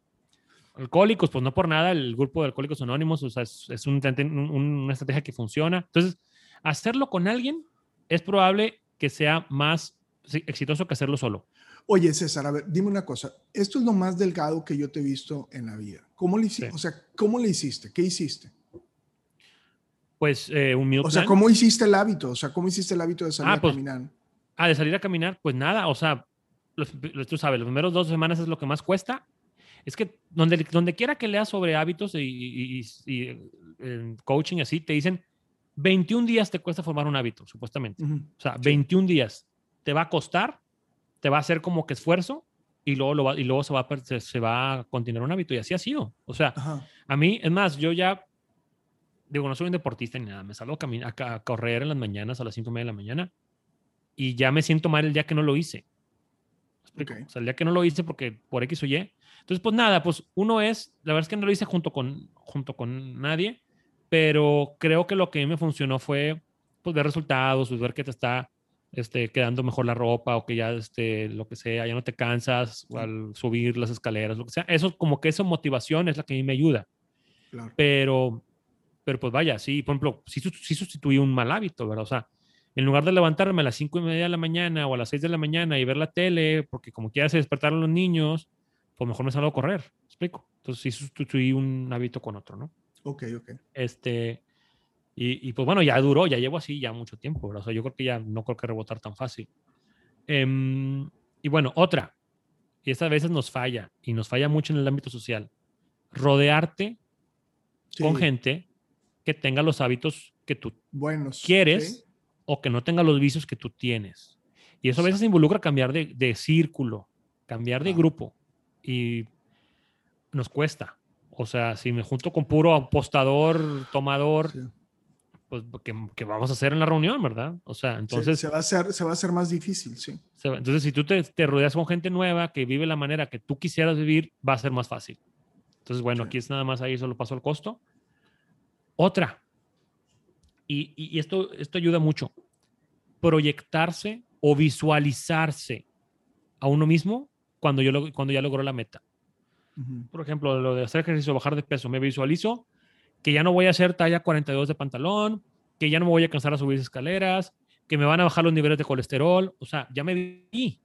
alcohólicos. Pues no por nada el grupo de alcohólicos anónimos, o sea, es, es un- un- una estrategia que funciona. Entonces, hacerlo con alguien es probable que sea más exitoso que hacerlo solo. Oye, César, a ver, dime una cosa, esto es lo más delgado que yo te he visto en la vida. ¿Cómo le hiciste? Sí. O sea, ¿cómo le hiciste? ¿Qué hiciste? Pues eh, un meal O sea. ¿cómo hiciste el hábito? O sea, ¿cómo hiciste el hábito de salir Ah, a pues, caminar? Ah, de salir a caminar, pues nada, o sea, los- los- tú sabes, los primeros dos semanas es lo que más cuesta. Es que donde, donde quiera que leas sobre hábitos y, y- y- y, eh, coaching así, te dicen 21 días te cuesta formar un hábito, supuestamente. Ujú. O sea, 21 días. Te va a costar, te va a hacer como que esfuerzo y luego, lo va- y luego se, va a, se, se va a continuar un hábito. Y así ha sido. O sea, Ajá. a mí, es más, yo ya, digo, no soy un deportista ni nada, me salgo a, a, correr en las mañanas a las 5 y media de la mañana y ya me siento mal el día que no lo hice. ¿Me explico? Ok. O sea, el día que no lo hice porque por X o Y. Entonces, pues nada, pues uno es, la verdad es que no lo hice junto con, junto con nadie, pero creo que lo que a mí me funcionó fue pues ver resultados, pues, ver que te está este, quedando mejor la ropa o que ya este, lo que sea, ya no te cansas al subir las escaleras, lo que sea. Eso como que esa motivación es la que a mí me ayuda. Claro. Pero, pero pues vaya, sí, por ejemplo, sí, sí sustituí un mal hábito, ¿verdad? O sea, en lugar de levantarme a las cinco y media de la mañana o a las 6 de la mañana y ver la tele, porque como quiera se despertaron los niños, pues mejor me salgo a correr, ¿me explico? Entonces sí sustituí un hábito con otro, ¿no? Ok, ok. Este, y, y, pues bueno, ya duró, ya llevo así ya mucho tiempo, ¿verdad? O sea, yo creo que ya no creo que rebotar tan fácil. Em, y bueno, otra, y esta a veces nos falla, y nos falla mucho en el ámbito social, rodearte Sí, con gente que tenga los hábitos que tú Buenos. quieres sí. o que no tenga los vicios que tú tienes. Y eso a veces involucra cambiar de, de círculo, cambiar de Ah. grupo. Y nos cuesta. O sea, si me junto con puro apostador, tomador, Sí. pues ¿qué, qué vamos a hacer en la reunión, verdad? O sea, Se- entonces, se, va a hacer, se va a hacer más difícil, sí. va- entonces si tú te, te rodeas con gente nueva que vive la manera que tú quisieras vivir, va a ser más fácil. Entonces, bueno, Sí. aquí es nada más ahí, solo paso el costo. Otra, y, y- y esto, esto ayuda mucho, proyectarse o visualizarse a uno mismo cuando, yo cuando ya logró la meta. Por ejemplo, lo de hacer ejercicio, bajar de peso, me visualizo que ya no voy a hacer talla 42 de pantalón, que ya no me voy a cansar a subir escaleras, que me van a bajar los niveles de colesterol, o sea, ya me vi,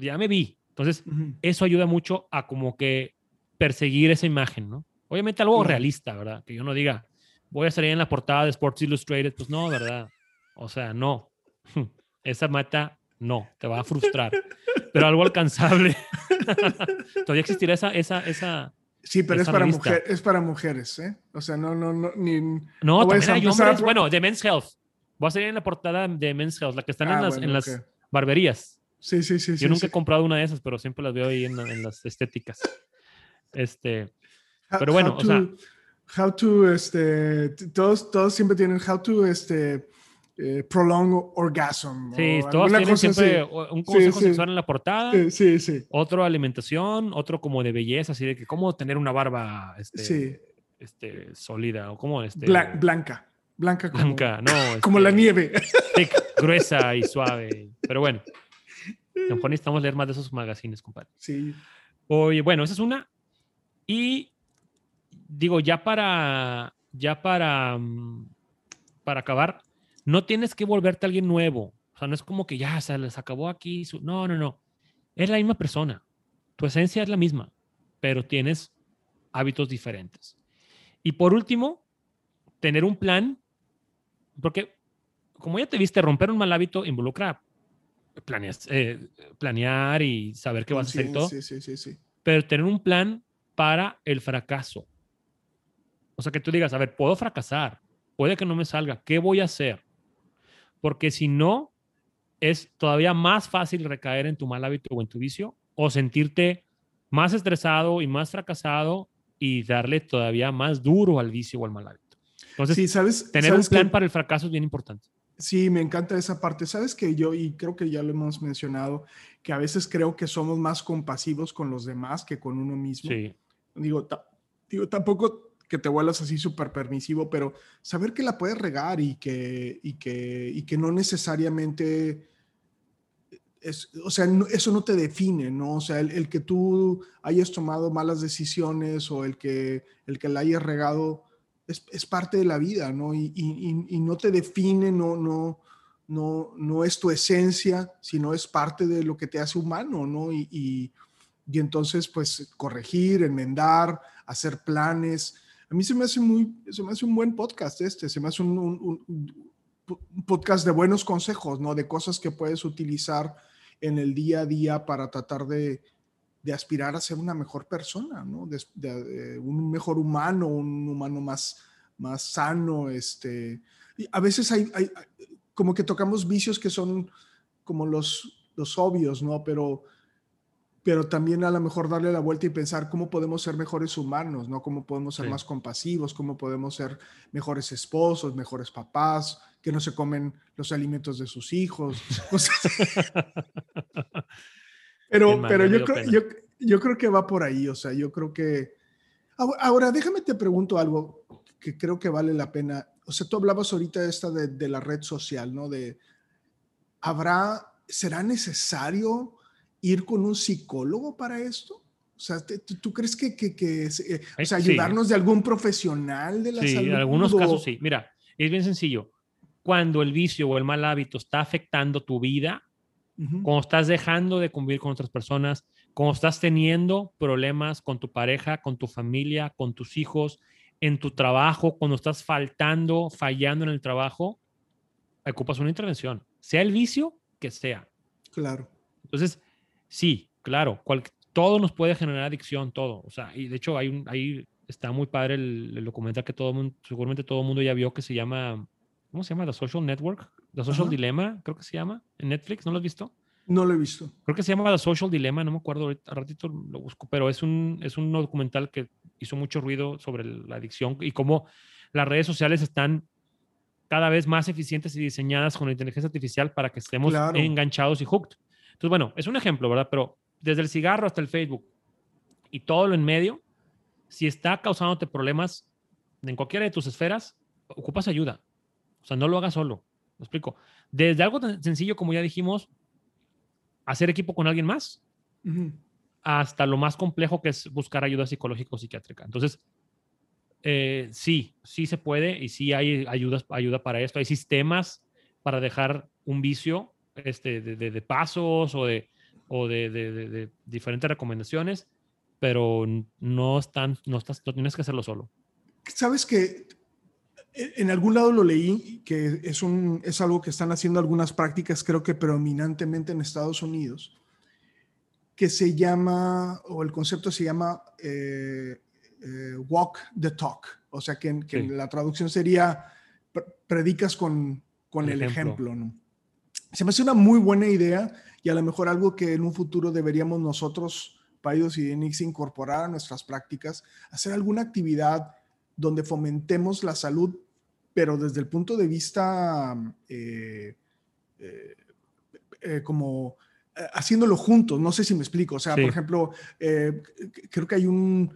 ya me vi. Entonces, eso ayuda mucho a como que perseguir esa imagen, ¿no? Obviamente algo Claro. realista, ¿verdad? Que yo no diga, voy a salir en la portada de Sports Illustrated, pues no, ¿verdad? O sea, no. Esa meta, no, te va a frustrar. Pero algo alcanzable. Todavía existirá esa, esa, esa. Sí, pero es para, mujer, es para mujeres, ¿eh? O sea, no, no, no, ni... No, también hay hombres. Bueno, de Men's Health. Voy a salir en la portada de Men's Health, la que están en Ah, las, bueno, en las barberías. Sí, sí, sí. Yo sí, nunca sí. he comprado una de esas, pero siempre las veo ahí en, en las estéticas. Este, pero bueno, how o sea- to- How to, este, todos, todos siempre tienen how to, este, eh, prolonged orgasm. Sí, todos tienen siempre un consejo sexual en la portada. sí, sí. Otro alimentación, otro como de belleza, así de que cómo tener una barba este, este, sólida o cómo este... blanca. Blanca como, blanca, no, como la este, nieve. gruesa y suave. Pero bueno, mejor necesitamos leer más de esos magazines, compadre. Sí. Oye, bueno, esa es una. Y digo, ya para, ya para, mm, para acabar, no tienes que volverte alguien nuevo. O sea, no es como que ya se les acabó aquí. No, no, no. Es la misma persona. Tu esencia es la misma, pero tienes hábitos diferentes. Y por último, tener un plan, porque como ya te viste, romper un mal hábito involucra eh, planear y saber qué vas a hacer y todo. Sí, sí, sí, sí. Pero tener un plan para el fracaso. O sea, que tú digas, a ver, puedo fracasar, puede que no me salga, ¿qué voy a hacer? Porque si no, es todavía más fácil recaer en tu mal hábito o en tu vicio o sentirte más estresado y más fracasado y darle todavía más duro al vicio o al mal hábito. Entonces, sí, ¿sabes? tener un plan para el fracaso es bien importante. Sí, me encanta esa parte. Sabes que yo, y creo que ya lo hemos mencionado, que a veces creo que somos más compasivos con los demás que con uno mismo. Sí. Digo, digo tampoco que te vuelas así súper permisivo, pero saber que la puedes regar y que, y que, y que no necesariamente, es, o sea, eso no te define, ¿no? O sea, el, que tú hayas tomado malas decisiones o el que, el que la hayas regado es, es parte de la vida, ¿no? Y, y, y, no te define, no, no, no, no es tu esencia, sino es parte de lo que te hace humano, ¿no? Y, y, entonces, pues, corregir, enmendar, hacer planes, a mí se me hace muy, se me hace un buen podcast este, se me hace un, podcast de buenos consejos, ¿no? De cosas que puedes utilizar en el día a día para tratar de, aspirar a ser una mejor persona, ¿no? De, un mejor humano, un humano más, más sano, este. a veces hay, hay, como que tocamos vicios que son como los, los obvios, ¿no? Pero pero también a lo mejor darle la vuelta y pensar cómo podemos ser mejores humanos, ¿no? Cómo podemos ser más compasivos, cómo podemos ser mejores esposos, mejores papás, que no se comen los alimentos de sus hijos. pero pero yo, creo, yo, yo, creo que va por ahí, o sea, yo creo que... Ahora, déjame te pregunto algo que creo que vale la pena. O sea, tú hablabas ahorita esta de, de la red social, ¿no? De, ¿habrá, será necesario ir con un psicólogo para esto? O sea, ¿tú, crees que, que, que eh, o sea, ayudarnos de algún profesional de la salud? Sí, en algunos casos sí. Mira, es bien sencillo. Cuando el vicio o el mal hábito está afectando tu vida, cuando estás dejando de convivir con otras personas, cuando estás teniendo problemas con tu pareja, con tu familia, con tus hijos, en tu trabajo, cuando estás faltando, fallando en el trabajo, ocupas una intervención, sea el vicio que sea. Claro. Entonces, Sí, claro, todo nos puede generar adicción, todo. O sea, y de hecho hay un, ahí está muy padre el, documental que todo mundo, seguramente todo el mundo ya vio que se llama, ¿cómo se llama? The Social Network, The Social Dilemma, creo que se llama, en Netflix, ¿no lo has visto? No lo he visto. Creo que se llama The Social Dilemma, no me acuerdo, ahorita, ratito lo busco, pero es un, es un documental que hizo mucho ruido sobre la adicción y cómo las redes sociales están cada vez más eficientes y diseñadas con la inteligencia artificial para que estemos enganchados y hooked. Entonces, bueno, es un ejemplo, ¿verdad? Pero desde el cigarro hasta el Facebook y todo lo en medio, si está causándote problemas en cualquiera de tus esferas, ocupas ayuda. O sea, no lo hagas solo. ¿Me explico? Desde algo tan sencillo como ya dijimos, hacer equipo con alguien más, hasta lo más complejo que es buscar ayuda psicológica o psiquiátrica. Entonces, eh, sí, sí se puede y sí hay ayudas, ayuda para esto. Hay sistemas para dejar un vicio este, de, pasos o de, o de, diferentes recomendaciones, pero no, están, no, estás, no tienes que hacerlo solo. Sabes que en algún lado lo leí, que es, un, es algo que están haciendo algunas prácticas, creo que predominantemente en Estados Unidos, que se llama, o el concepto se llama eh, eh, walk the talk, o sea que, que la traducción sería predicas con, con el, ejemplo, ¿no? Se me hace una muy buena idea y a lo mejor algo que en un futuro deberíamos nosotros, Paidos y Enix, incorporar a nuestras prácticas, hacer alguna actividad donde fomentemos la salud pero desde el punto de vista eh, eh, eh, como haciéndolo juntos, no sé si me explico, o sea, por ejemplo, creo que hay un,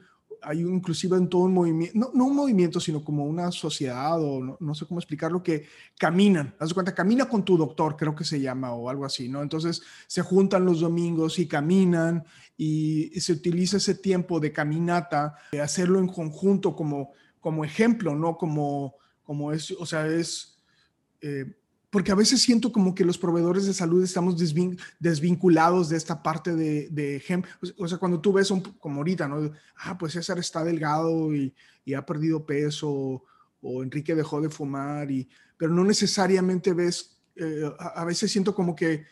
hay inclusive en todo un movimiento, no, un movimiento, sino como una sociedad o no, sé cómo explicarlo, que caminan, haz de cuenta, camina con tu doctor, creo que se llama o algo así, ¿no? Entonces se juntan los domingos y caminan y, se utiliza ese tiempo de caminata, de hacerlo en conjunto como, como ejemplo, ¿no? Como, como es, o sea, es... Eh, porque a veces siento como que los proveedores de salud estamos desvinculados de esta parte de, de ejemplo. O sea, cuando tú ves un, como ahorita, ¿no? Ah, pues César está delgado y, y ha perdido peso, o, Enrique dejó de fumar, y, pero no necesariamente ves, eh, a, veces siento como que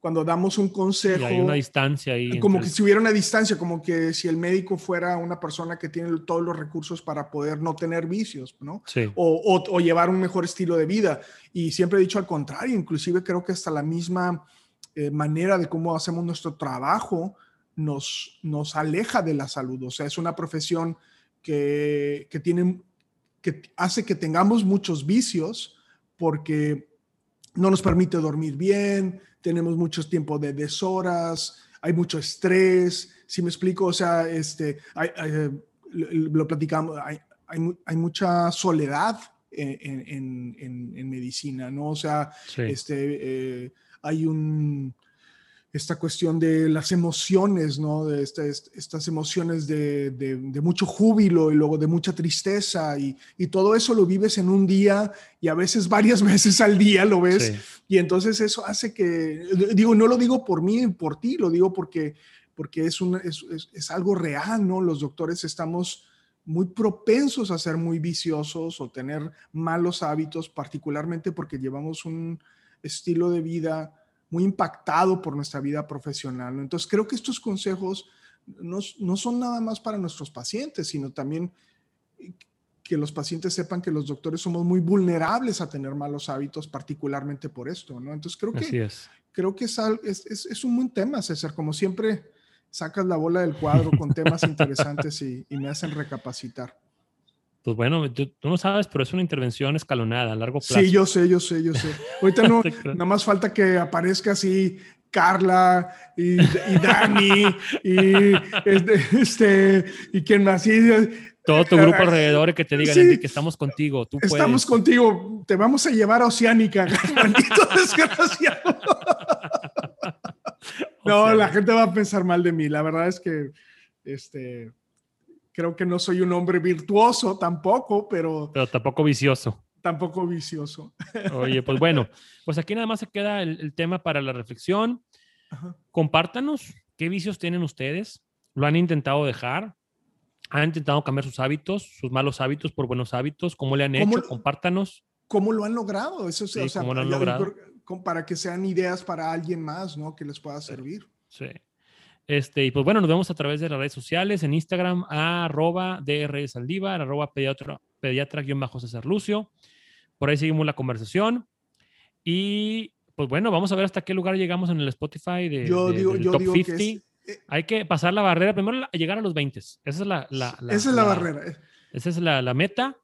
cuando damos un consejo. hay una distancia ahí. Como que si hubiera una distancia, como que si el médico fuera una persona que tiene todos los recursos para poder no tener vicios, ¿no? Sí. O, o, llevar un mejor estilo de vida. Y siempre he dicho al contrario, inclusive creo que hasta la misma eh, manera de cómo hacemos nuestro trabajo nos, nos aleja de la salud. O sea, es una profesión que, que tiene, que hace que tengamos muchos vicios porque no nos permite dormir bien, tenemos mucho tiempo de deshoras, hay mucho estrés, si me explico, o sea, este, eh, lo platicamos, hay, hay, mucha soledad en, en, medicina, ¿no? O sea, este, eh, hay un, esta cuestión de las emociones, ¿no? De estas emociones de, de, mucho júbilo y luego de mucha tristeza y, y, todo eso lo vives en un día y a veces varias veces al día lo ves y entonces eso hace que, digo, no lo digo por mí, por ti, lo digo porque, porque es, un, es, es, algo real, ¿no? Los doctores estamos muy propensos a ser muy viciosos o tener malos hábitos, particularmente porque llevamos un estilo de vida muy impactado por nuestra vida profesional. Entonces, creo que estos consejos no, no, son nada más para nuestros pacientes, sino también que los pacientes sepan que los doctores somos muy vulnerables a tener malos hábitos, particularmente por esto, ¿no? Entonces, creo que, creo que es, es, es, un buen tema, César. Como siempre, sacas la bola del cuadro con temas interesantes y, y me hacen recapacitar. Pues bueno, tú, no sabes, pero es una intervención escalonada a largo plazo. Sí, yo sé, yo sé, yo sé. Ahorita no, nada más falta que aparezca así Carla y, Dani y este, este y quien más. Todo tu grupo alrededor y que te digan que estamos contigo. Tú estamos contigo. Te vamos a llevar a Oceánica. Maldito desgraciado. no, la gente va a pensar mal de mí. La verdad es que este Creo que no soy un hombre virtuoso tampoco, pero... Pero tampoco vicioso. Tampoco vicioso. Oye, pues bueno, pues aquí nada más se queda el, tema para la reflexión. Compártanos qué vicios tienen ustedes. ¿Lo han intentado dejar? ¿Han intentado cambiar sus hábitos, sus malos hábitos por buenos hábitos? ¿Cómo le han hecho? Compártanos. ¿Cómo lo han logrado? Eso sí, o sea, ¿cómo lo han logrado? Para que sean ideas para alguien más, ¿no? Que les pueda servir. Sí. Este, y pues bueno, nos vemos a través de las redes sociales, en Instagram, arroba DR Saldívar, arroba pediatra, pediatra-césar Lucio. Por ahí seguimos la conversación. Y pues bueno, vamos a ver hasta qué lugar llegamos en el Spotify de, yo digo, yo top digo 50. Que eh, Hay que pasar la barrera, primero llegar a los 20. Esa es la, la, esa es la, barrera. Eh. Esa es la, meta.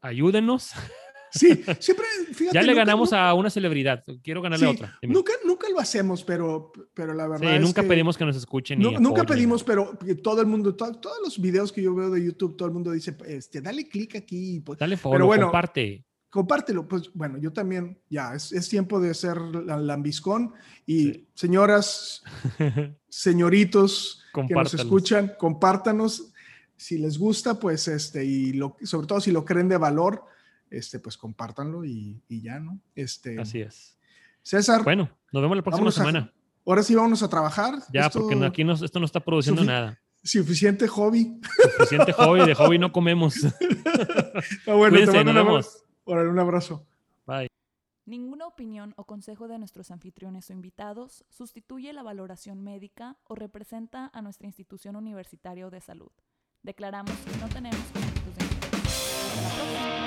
Ayúdenos. Sí, siempre, Ya le ganamos a una celebridad, quiero ganarle a otra. Nunca, nunca lo hacemos, pero, pero la verdad. Sí, nunca pedimos que nos escuchen. nunca pedimos, pero todo el mundo, todos los videos que yo veo de YouTube, todo el mundo dice, este, dale clic aquí. Pues, dale follow, bueno, comparte. Compártelo, pues bueno, yo también, ya, es, es tiempo de ser lambiscón y señoras, señoritos que nos escuchan, compártanos si les gusta, pues este, y lo, sobre todo si lo creen de valor, este, pues compártanlo y, y ya, ¿no? Este, Así es. César. Bueno, nos vemos la próxima semana. ahora sí vamos a trabajar. Ya, porque aquí esto no está produciendo nada. Suficiente hobby. Suficiente hobby, de hobby no comemos. bueno, te nos vemos. un abrazo. Bye. Ninguna opinión o consejo de nuestros anfitriones o invitados sustituye la valoración médica o representa a nuestra institución universitaria de salud. Declaramos que no tenemos conflictos de interés. Hasta la próxima.